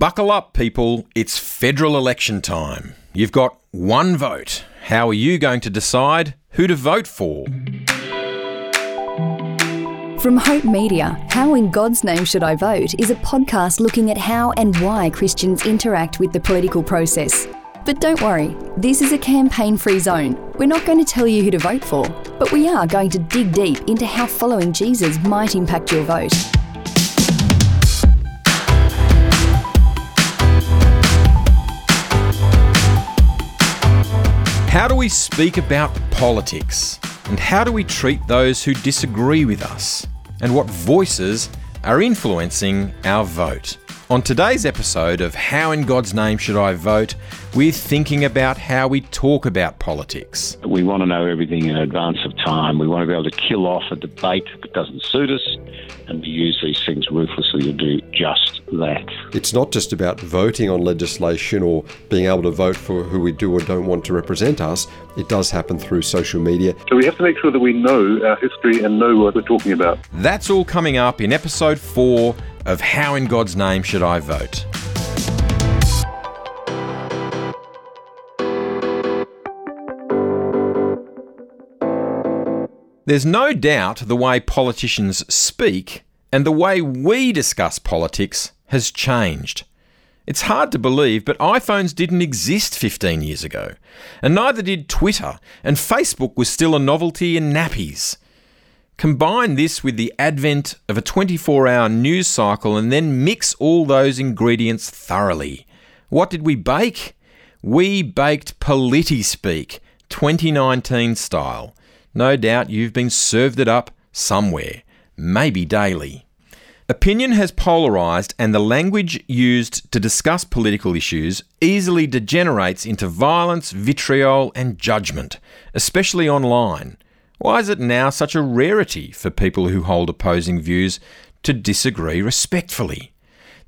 Buckle up, people. It's federal election time. You've got one vote. How are you going to decide who to vote for? From Hope Media, How in God's Name Should I Vote is a podcast looking at how and why Christians interact with the political process. But don't worry, this is a campaign free zone. We're not going to tell you who to vote for, but we are going to dig deep into how following Jesus might impact your vote. How do we speak about politics? And how do we treat those who disagree with us? And what voices are influencing our vote? On today's episode of How in God's Name Should I Vote, we're thinking about how we talk about politics. We want to know everything in advance of time. We want to be able to kill off a debate that doesn't suit us, and we use these things ruthlessly to do just that. It's not just about voting on legislation or being able to vote for who we do or don't want to represent us. It does happen through social media. So we have to make sure that we know our history and know what we're talking about. That's all coming up in episode four of How in God's Name Should I Vote? There's no doubt the way politicians speak and the way we discuss politics has changed. It's hard to believe, but iPhones didn't exist 15 years ago, and neither did Twitter, and Facebook was still a novelty in nappies. Combine this with the advent of a 24 hour news cycle and then mix all those ingredients thoroughly. What did we bake? We baked PolitiSpeak, 2019 style. No doubt you've been served it up somewhere, maybe daily. Opinion has polarised, and the language used to discuss political issues easily degenerates into violence, vitriol, and judgment, especially online. Why is it now such a rarity for people who hold opposing views to disagree respectfully?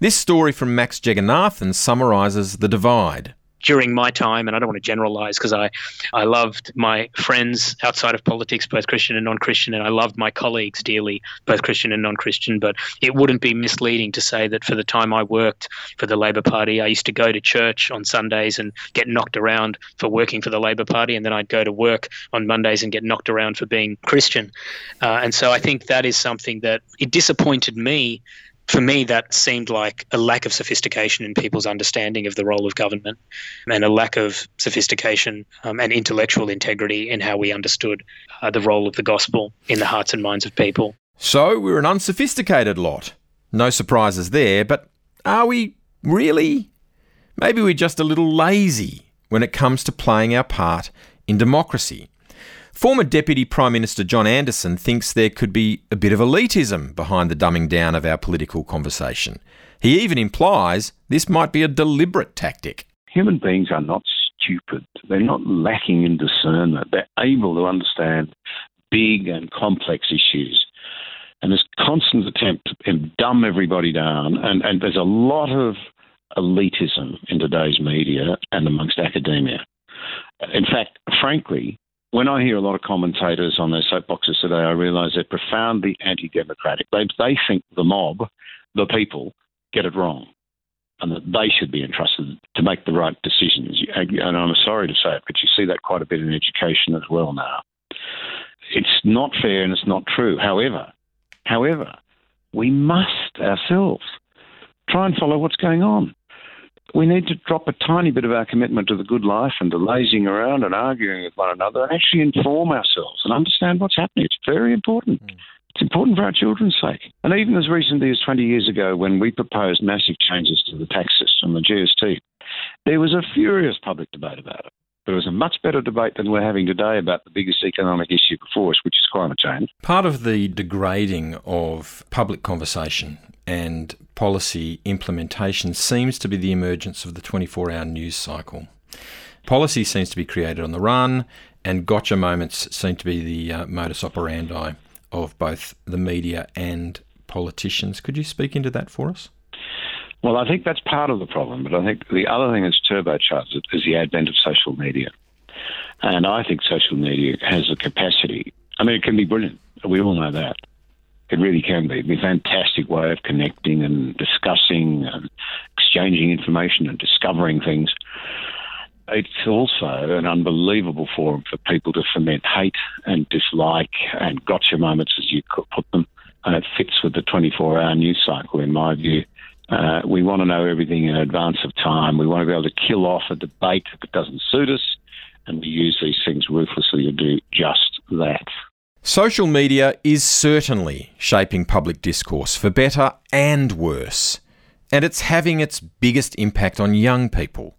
This story from Max Jeganathan summarises the divide during my time, and I don't want to generalize because I, I loved my friends outside of politics, both Christian and non Christian, and I loved my colleagues dearly, both Christian and non Christian. But it wouldn't be misleading to say that for the time I worked for the Labor Party, I used to go to church on Sundays and get knocked around for working for the Labor Party, and then I'd go to work on Mondays and get knocked around for being Christian. Uh, and so I think that is something that it disappointed me for me, that seemed like a lack of sophistication in people's understanding of the role of government and a lack of sophistication um, and intellectual integrity in how we understood uh, the role of the gospel in the hearts and minds of people. So we're an unsophisticated lot. No surprises there, but are we really? Maybe we're just a little lazy when it comes to playing our part in democracy. Former Deputy Prime Minister John Anderson thinks there could be a bit of elitism behind the dumbing down of our political conversation. He even implies this might be a deliberate tactic. Human beings are not stupid. They're not lacking in discernment. They're able to understand big and complex issues. And this constant attempt to dumb everybody down, and, and there's a lot of elitism in today's media and amongst academia. In fact, frankly, when I hear a lot of commentators on their soapboxes today, I realise they're profoundly anti-democratic. They they think the mob, the people, get it wrong, and that they should be entrusted to make the right decisions. And I'm sorry to say it, but you see that quite a bit in education as well now. It's not fair and it's not true. However, however, we must ourselves try and follow what's going on we need to drop a tiny bit of our commitment to the good life and to lazing around and arguing with one another and actually inform ourselves and understand what's happening. It's very important. Mm. It's important for our children's sake. And even as recently as 20 years ago, when we proposed massive changes to the tax system, the GST, there was a furious public debate about it. But it was a much better debate than we're having today about the biggest economic issue before us, which is climate change. Part of the degrading of public conversation and policy implementation seems to be the emergence of the 24 hour news cycle. Policy seems to be created on the run, and gotcha moments seem to be the uh, modus operandi of both the media and politicians. Could you speak into that for us? Well, I think that's part of the problem, but I think the other thing that's turbocharged it is the advent of social media. And I think social media has the capacity, I mean, it can be brilliant. We all know that It really can be. A fantastic way of connecting and discussing and exchanging information and discovering things. It's also an unbelievable forum for people to foment hate and dislike and gotcha moments, as you put them. And it fits with the 24 hour news cycle, in my view. Uh, we want to know everything in advance of time. We want to be able to kill off a debate if it doesn't suit us. And we use these things ruthlessly to do just that. Social media is certainly shaping public discourse for better and worse. And it's having its biggest impact on young people.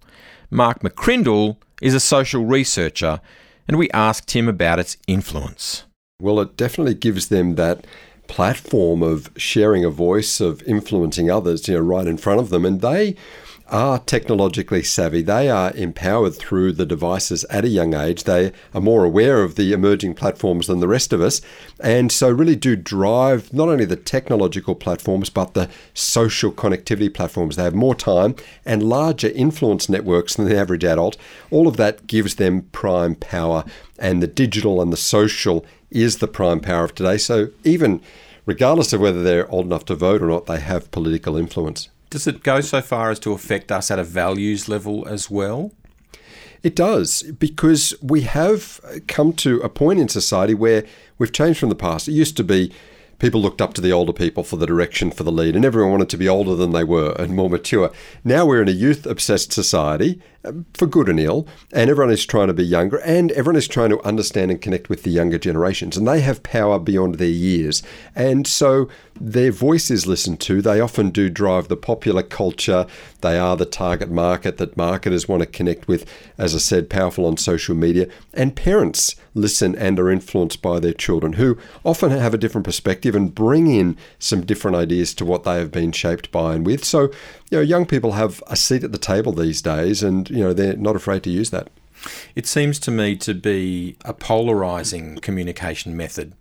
Mark McCrindle is a social researcher, and we asked him about its influence. Well, it definitely gives them that platform of sharing a voice, of influencing others, you know, right in front of them. And they are technologically savvy. They are empowered through the devices at a young age. They are more aware of the emerging platforms than the rest of us. And so, really do drive not only the technological platforms, but the social connectivity platforms. They have more time and larger influence networks than the average adult. All of that gives them prime power. And the digital and the social is the prime power of today. So, even regardless of whether they're old enough to vote or not, they have political influence. Does it go so far as to affect us at a values level as well? It does, because we have come to a point in society where we've changed from the past. It used to be people looked up to the older people for the direction, for the lead, and everyone wanted to be older than they were and more mature. Now we're in a youth obsessed society, for good and ill, and everyone is trying to be younger, and everyone is trying to understand and connect with the younger generations, and they have power beyond their years. And so their voice is listened to. They often do drive the popular culture. They are the target market that marketers want to connect with, as I said, powerful on social media. And parents listen and are influenced by their children, who often have a different perspective and bring in some different ideas to what they have been shaped by and with. So, you know, young people have a seat at the table these days, and you know they're not afraid to use that. It seems to me to be a polarizing communication method,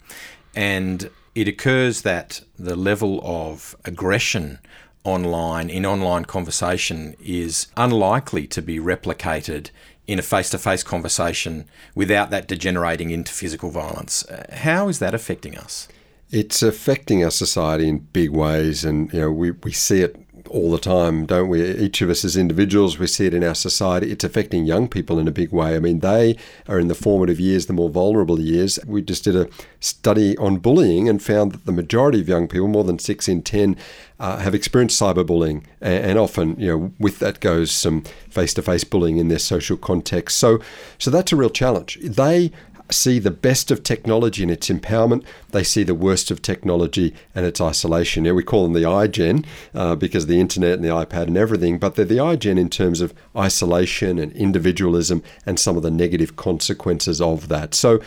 and it occurs that the level of aggression online in online conversation is unlikely to be replicated in a face-to-face conversation without that degenerating into physical violence. How is that affecting us? It's affecting our society in big ways, and you know we, we see it all the time, don't we? Each of us as individuals, we see it in our society. It's affecting young people in a big way. I mean, they are in the formative years, the more vulnerable years. We just did a study on bullying and found that the majority of young people, more than six in 10, uh, have experienced cyberbullying. And, and often, you know, with that goes some face to face bullying in their social context. So, so that's a real challenge. They see the best of technology and its empowerment. They see the worst of technology and its isolation. Yeah, we call them the iGen uh, because the internet and the iPad and everything, but they're the iGen in terms of isolation and individualism and some of the negative consequences of that. So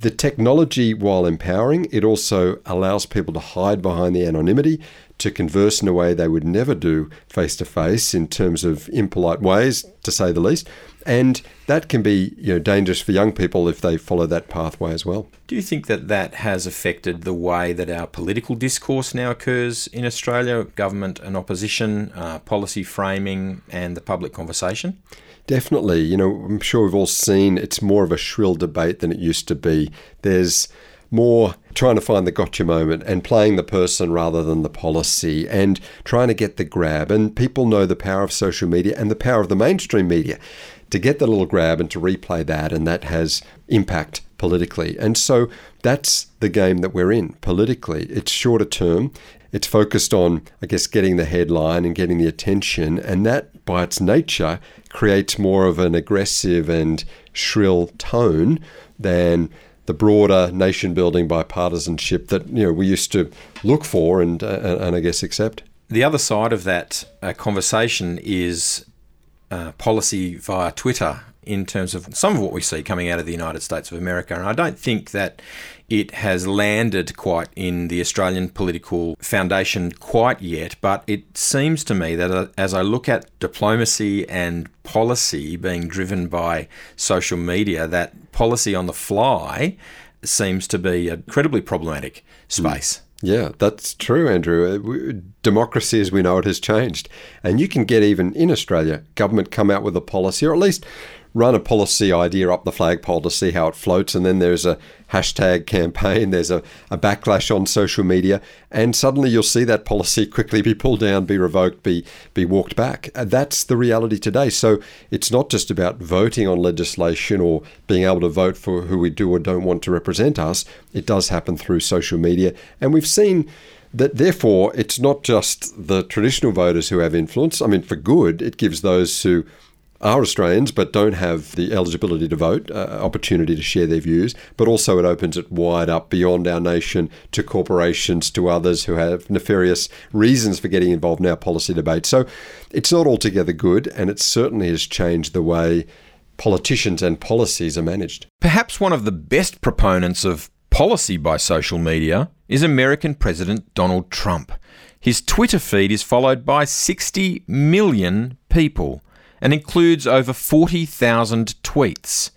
the technology, while empowering, it also allows people to hide behind the anonymity, to converse in a way they would never do face to face in terms of impolite ways, to say the least. And that can be you know, dangerous for young people if they follow that pathway as well. Do you think that that has affected the way that our political discourse now occurs in Australia, government and opposition, uh, policy framing, and the public conversation? Definitely. You know, I'm sure we've all seen it's more of a shrill debate than it used to be. There's more trying to find the gotcha moment and playing the person rather than the policy and trying to get the grab. And people know the power of social media and the power of the mainstream media to get the little grab and to replay that, and that has impact politically. And so that's the game that we're in politically. It's shorter term. It's focused on, I guess, getting the headline and getting the attention, and that by its nature creates more of an aggressive and shrill tone than the broader nation building bipartisanship that you know we used to look for and uh, and I guess accept. The other side of that uh, conversation is uh, policy via Twitter in terms of some of what we see coming out of the United States of America. And I don't think that it has landed quite in the Australian political foundation quite yet, but it seems to me that uh, as I look at diplomacy and policy being driven by social media, that policy on the fly seems to be an incredibly problematic space. Mm. Yeah, that's true, Andrew. Uh, democracy as we know it has changed. And you can get even in Australia, government come out with a policy, or at least run a policy idea up the flagpole to see how it floats, and then there's a hashtag campaign, there's a, a backlash on social media, and suddenly you'll see that policy quickly be pulled down, be revoked, be be walked back. Uh, that's the reality today. So it's not just about voting on legislation or being able to vote for who we do or don't want to represent us. It does happen through social media, and we've seen that therefore it's not just the traditional voters who have influence. I mean, for good, it gives those who are Australians but don't have the eligibility to vote, uh, opportunity to share their views, but also it opens it wide up beyond our nation to corporations, to others who have nefarious reasons for getting involved in our policy debate. So it's not altogether good, and it certainly has changed the way politicians and policies are managed. Perhaps one of the best proponents of policy by social media is American President Donald Trump. His Twitter feed is followed by 60 million people and includes over 40,000 tweets.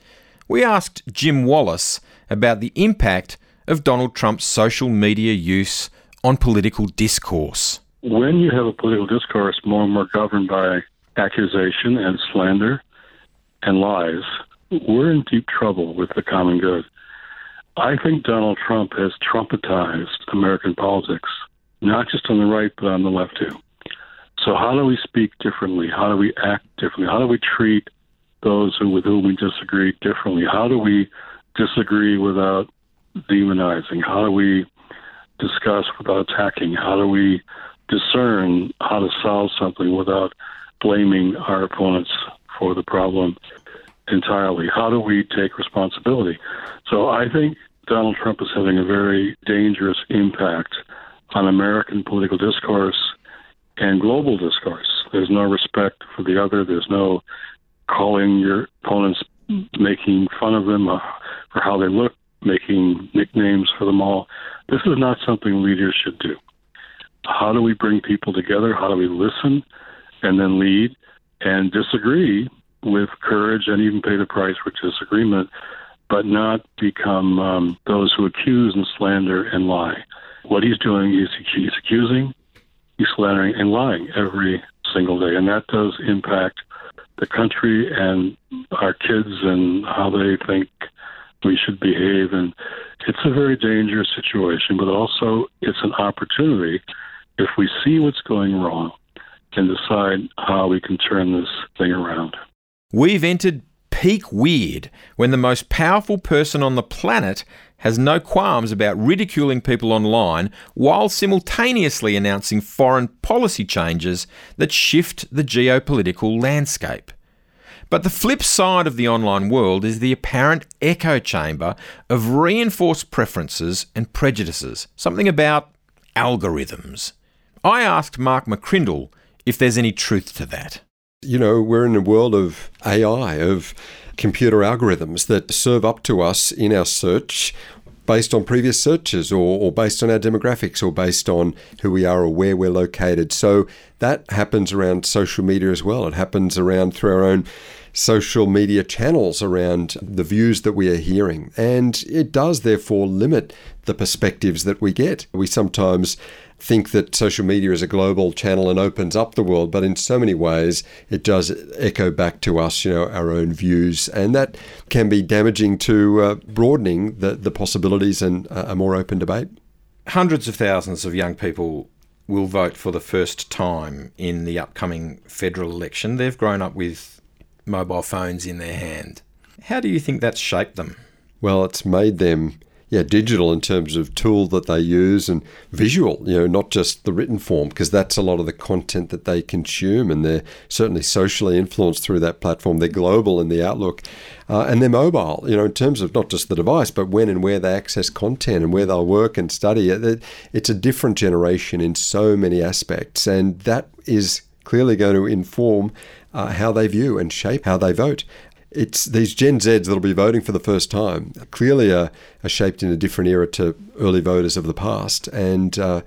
We asked Jim Wallis about the impact of Donald Trump's social media use on political discourse. When you have a political discourse more and more governed by accusation and slander and lies, we're in deep trouble with the common good. I think Donald Trump has trumpetized American politics, not just on the right, but on the left too. So how do we speak differently? How do we act differently? How do we treat those who, with whom we disagree differently? How do we disagree without demonizing? How do we discuss without attacking? How do we discern how to solve something without blaming our opponents for the problem entirely? How do we take responsibility? So I think Donald Trump is having a very dangerous impact on American political discourse and global discourse. There's no respect for the other. There's no calling your opponents, making fun of them uh, for how they look, making nicknames for them all. This is not something leaders should do. How do we bring people together? How do we listen and then lead and disagree with courage and even pay the price for disagreement, but not become um, those who accuse and slander and lie? What he's doing is he's accusing, he's slandering and lying every single day, and that does impact the country and our kids and how they think we should behave. And it's a very dangerous situation, but also it's an opportunity if we see what's going wrong and decide how we can turn this thing around. We've entered peak weird when the most powerful person on the planet has no qualms about ridiculing people online while simultaneously announcing foreign policy changes that shift the geopolitical landscape. But the flip side of the online world is the apparent echo chamber of reinforced preferences and prejudices, something about algorithms. I asked Mark McCrindle if there's any truth to that. You know, we're in a world of AI, of computer algorithms that serve up to us in our search based on previous searches or, or, based on our demographics or based on who we are or where we're located. So that happens around social media as well. It happens around through our own social media channels around the views that we are hearing. And it does therefore limit the perspectives that we get. We sometimes think that social media is a global channel and opens up the world, but in so many ways it does echo back to us, you know, our own views, and that can be damaging to uh, broadening the, the possibilities and a more open debate. Hundreds of thousands of young people will vote for the first time in the upcoming federal election. They've grown up with mobile phones in their hand. How do you think that's shaped them? Well, it's made them yeah, digital in terms of tool that they use and visual, you know, not just the written form, because that's a lot of the content that they consume, and they're certainly socially influenced through that platform. They're global in the outlook, uh, and they're mobile, you know, in terms of not just the device, but when and where they access content and where they'll work and study. It's a different generation in so many aspects, and that is clearly going to inform uh, how they view and shape how they vote it's these Gen Zs that'll be voting for the first time clearly are, are shaped in a different era to early voters of the past. And uh,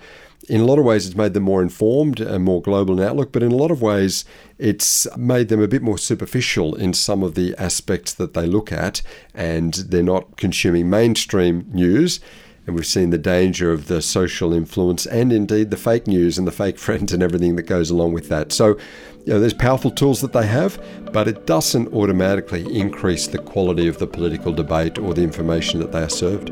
in a lot of ways, it's made them more informed and more global in outlook, but in a lot of ways, it's made them a bit more superficial in some of the aspects that they look at, and they're not consuming mainstream news. And we've seen the danger of the social influence and indeed the fake news and the fake friends and everything that goes along with that. So, you know, there's powerful tools that they have, but it doesn't automatically increase the quality of the political debate or the information that they are served.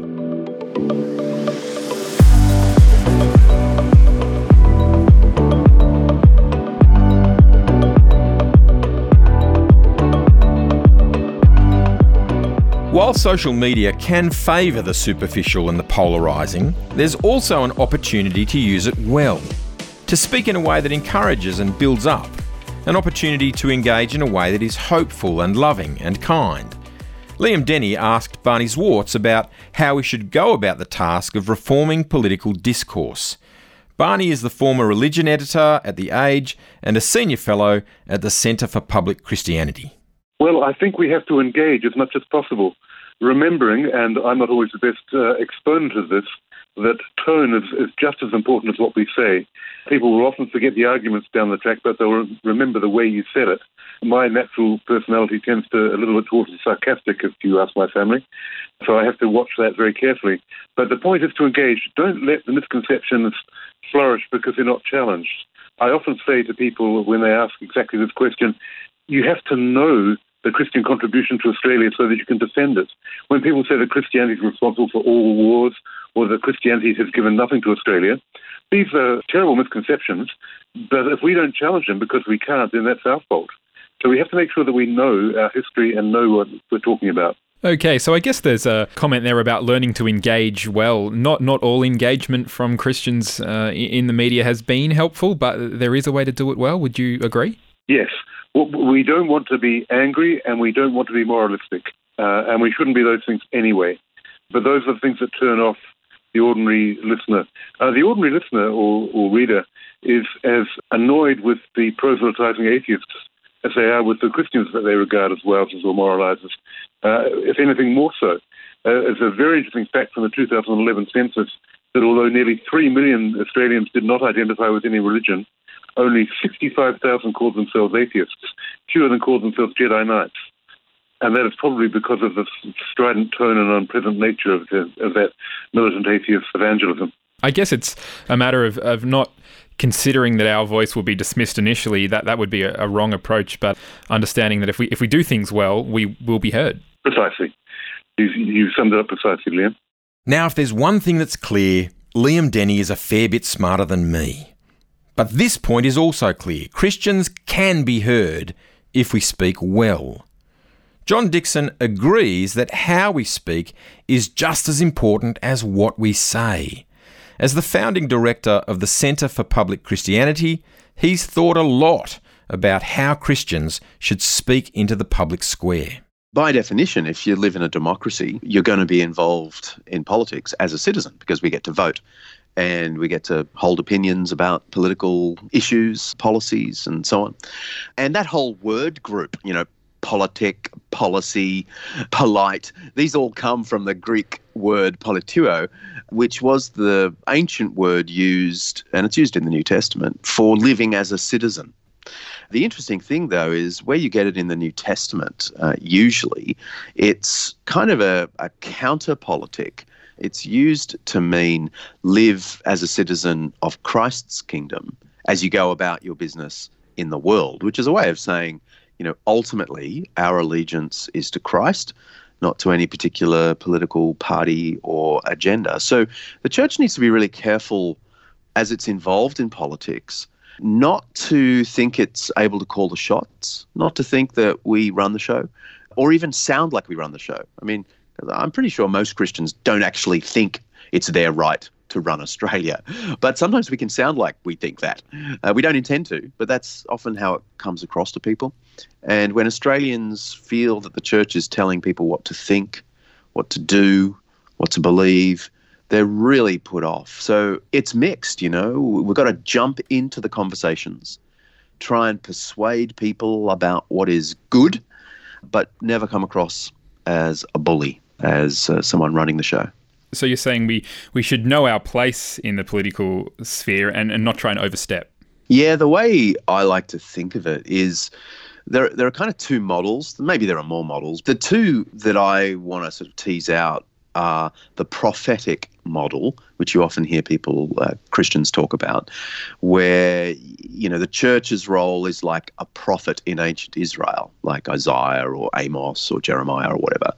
While social media can favour the superficial and the polarising, there's also an opportunity to use it well. To speak in a way that encourages and builds up. An opportunity to engage in a way that is hopeful and loving and kind. Liam Denny asked Barney Zwartz about how we should go about the task of reforming political discourse. Barney is the former religion editor at The Age and a senior fellow at the Centre for Public Christianity. Well, I think we have to engage as much as possible, remembering, and I'm not always the best uh, exponent of this, that tone is, is, just as important as what we say. People will often forget the arguments down the track, but they'll remember the way you said it. My natural personality tends to a little bit towards the sarcastic, if you ask my family. So I have to watch that very carefully. But the point is to engage. Don't let the misconceptions flourish because they're not challenged. I often say to people when they ask exactly this question, you have to know the Christian contribution to Australia so that you can defend it. When people say that Christianity is responsible for all wars or that Christianity has given nothing to Australia, these are terrible misconceptions. But if we don't challenge them because we can't, then that's our fault. So we have to make sure that we know our history and know what we're talking about. Okay, so I guess there's a comment there about learning to engage well. Not not all engagement from Christians uh, in the media has been helpful, but there is a way to do it well. Would you agree? Yes. We don't want to be angry and we don't want to be moralistic. Uh, and we shouldn't be those things anyway. But those are the things that turn off the ordinary listener. Uh, the ordinary listener or, or, reader is as annoyed with the proselytizing atheists as they are with the Christians that they regard as wowsers or moralizers, uh, if anything more so. Uh, it's a very interesting fact from the 2011 census that although nearly 3 million Australians did not identify with any religion, only 65,000 called themselves atheists, fewer than called themselves Jedi Knights. And that is probably because of the strident tone and unpleasant nature of, the, of that militant atheist evangelism. I guess it's a matter of, of not considering that our voice will be dismissed initially. That that would be a, a wrong approach, but understanding that if we if we do things well, we will be heard. Precisely. You, you summed it up precisely, Liam. Now, if there's one thing that's clear, Liam Denny is a fair bit smarter than me. But this point is also clear Christians can be heard if we speak well. John Dickson agrees that how we speak is just as important as what we say. As the founding director of the Centre for Public Christianity, he's thought a lot about how Christians should speak into the public square. By definition, if you live in a democracy, you're going to be involved in politics as a citizen because we get to vote and we get to hold opinions about political issues, policies, and so on. And that whole word group, you know, politic, policy, polite, these all come from the Greek word politeuo, which was the ancient word used, and it's used in the New Testament, for living as a citizen. The interesting thing, though, is where you get it in the New Testament, uh, usually, it's kind of a, a counter politic it's used to mean live as a citizen of Christ's kingdom as you go about your business in the world, which is a way of saying, you know, ultimately our allegiance is to Christ, not to any particular political party or agenda. So the church needs to be really careful as it's involved in politics not to think it's able to call the shots, not to think that we run the show, or even sound like we run the show. I mean, I'm pretty sure most Christians don't actually think it's their right to run Australia. But sometimes we can sound like we think that. Uh, we don't intend to, but that's often how it comes across to people. And when Australians feel that the church is telling people what to think, what to do, what to believe, they're really put off. So it's mixed, you know. We've got to jump into the conversations, try and persuade people about what is good, but never come across as a bully as uh, someone running the show. So you're saying we, we should know our place in the political sphere and, and not try and overstep? Yeah, the way I like to think of it is there, there are kind of two models. Maybe there are more models. The two that I want to sort of tease out are the prophetic model, which you often hear people, uh, Christians, talk about, where you know the church's role is like a prophet in ancient Israel, like Isaiah or Amos or Jeremiah or whatever,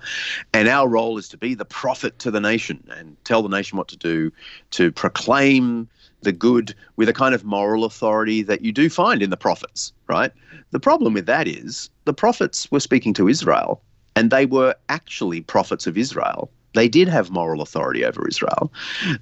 and our role is to be the prophet to the nation and tell the nation what to do, to proclaim the good with a kind of moral authority that you do find in the prophets, right? The problem with that is the prophets were speaking to Israel and they were actually prophets of Israel. They did have moral authority over Israel.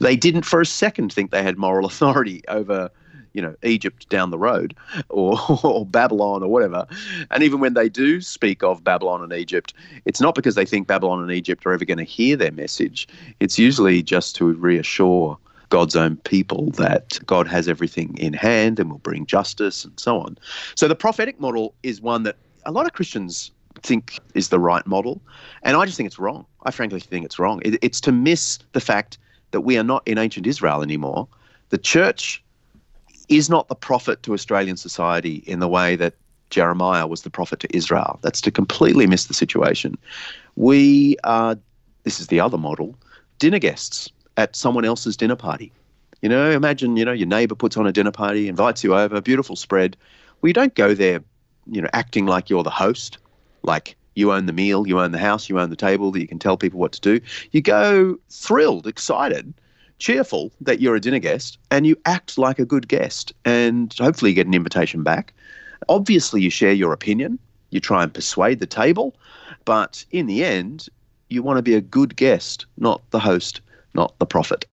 They didn't for a second think they had moral authority over, you know, Egypt down the road or, or Babylon or whatever. And even when they do speak of Babylon and Egypt, it's not because they think Babylon and Egypt are ever going to hear their message. It's usually just to reassure God's own people that God has everything in hand and will bring justice and so on. So the prophetic model is one that a lot of Christians think is the right model. And I just think it's wrong. I frankly think it's wrong. It, it's to miss the fact that we are not in ancient Israel anymore. The church is not the prophet to Australian society in the way that Jeremiah was the prophet to Israel. That's to completely miss the situation. We are, this is the other model, dinner guests at someone else's dinner party. You know, imagine, you know, your neighbor puts on a dinner party, invites you over, beautiful spread. Well, you don't go there, you know, acting like you're the host like you own the meal, you own the house, you own the table, that you can tell people what to do. You go thrilled, excited, cheerful that you're a dinner guest, and you act like a good guest, and hopefully you get an invitation back. Obviously, you share your opinion, you try and persuade the table, but in the end, you want to be a good guest, not the host, not the prophet.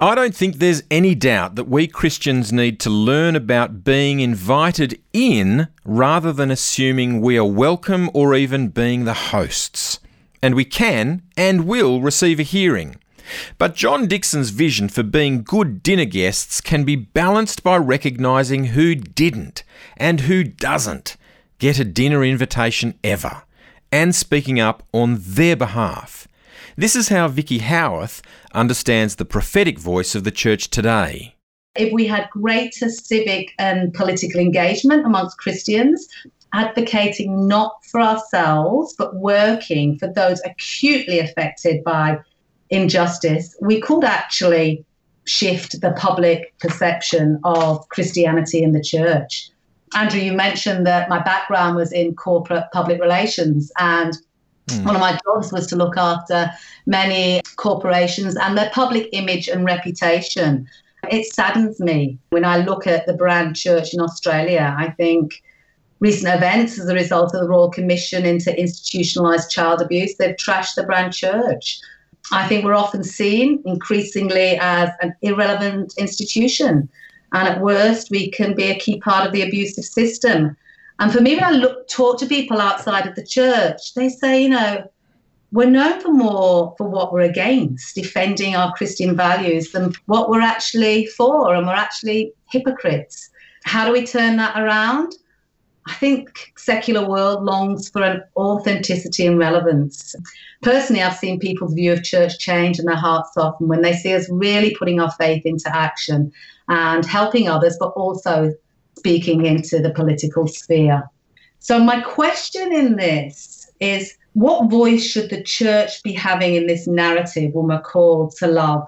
I don't think there's any doubt that we Christians need to learn about being invited in rather than assuming we are welcome or even being the hosts. And we can and will receive a hearing. But John Dickson's vision for being good dinner guests can be balanced by recognising who didn't and who doesn't get a dinner invitation ever and speaking up on their behalf. This is how Vicky Howarth understands the prophetic voice of the church today. If we had greater civic and political engagement amongst Christians, advocating not for ourselves, but working for those acutely affected by injustice, we could actually shift the public perception of Christianity in the church. Andrew, you mentioned that my background was in corporate public relations, and Mm. One of my jobs was to look after many corporations and their public image and reputation. It saddens me when I look at the brand church in Australia. I think recent events as a result of the Royal Commission into institutionalised child abuse, they've trashed the brand church. I think we're often seen increasingly as an irrelevant institution. And at worst, we can be a key part of the abusive system. And for me, when I look talk to people outside of the church, they say, you know, we're known for more for what we're against, defending our Christian values, than what we're actually for, and we're actually hypocrites. How do we turn that around? I think secular world longs for an authenticity and relevance. Personally, I've seen people's view of church change and their hearts soften when they see us really putting our faith into action and helping others, but also speaking into the political sphere. So, my question in this is what voice should the church be having in this narrative when we're called to love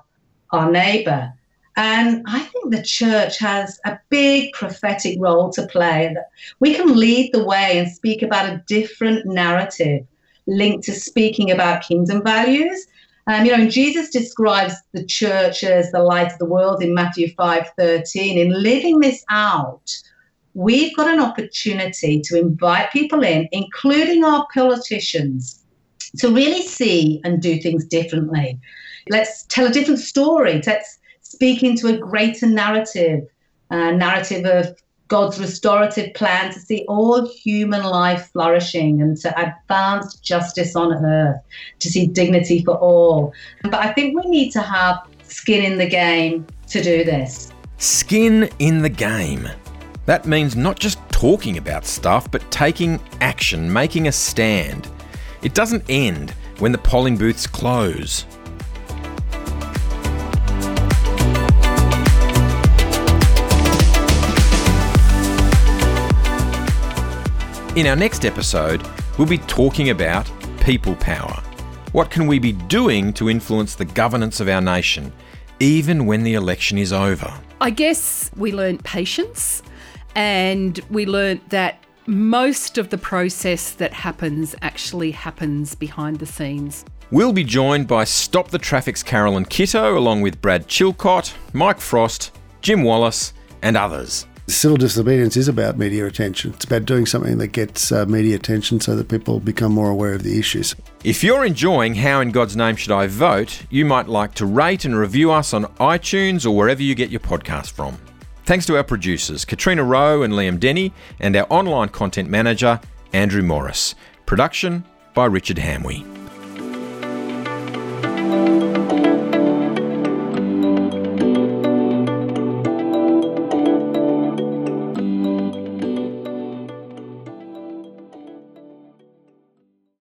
our neighbour? And I think the church has a big prophetic role to play. We can lead the way and speak about a different narrative linked to speaking about kingdom values. Um, you know, Jesus describes the church as the light of the world in Matthew 5 13. In living this out, we've got an opportunity to invite people in, including our politicians, to really see and do things differently. Let's tell a different story. Let's speak into a greater narrative, a narrative of God's restorative plan to see all human life flourishing and to advance justice on earth, to see dignity for all. But I think we need to have skin in the game to do this. Skin in the game. That means not just talking about stuff, but taking action, making a stand. It doesn't end when the polling booths close. In our next episode, we'll be talking about people power. What can we be doing to influence the governance of our nation, even when the election is over? I guess we learnt patience and we learnt that most of the process that happens actually happens behind the scenes. We'll be joined by Stop the Traffik's Carolyn Kitto, along with Brad Chilcott, Mike Frost, Jim Wallace, and others. Civil disobedience is about media attention. It's about doing something that gets uh, media attention so that people become more aware of the issues. If you're enjoying How in God's Name Should I Vote, you might like to rate and review us on iTunes or wherever you get your podcast from. Thanks to our producers, Katrina Rowe and Liam Denny, and our online content manager, Andrew Morris. Production by Richard Hamwee.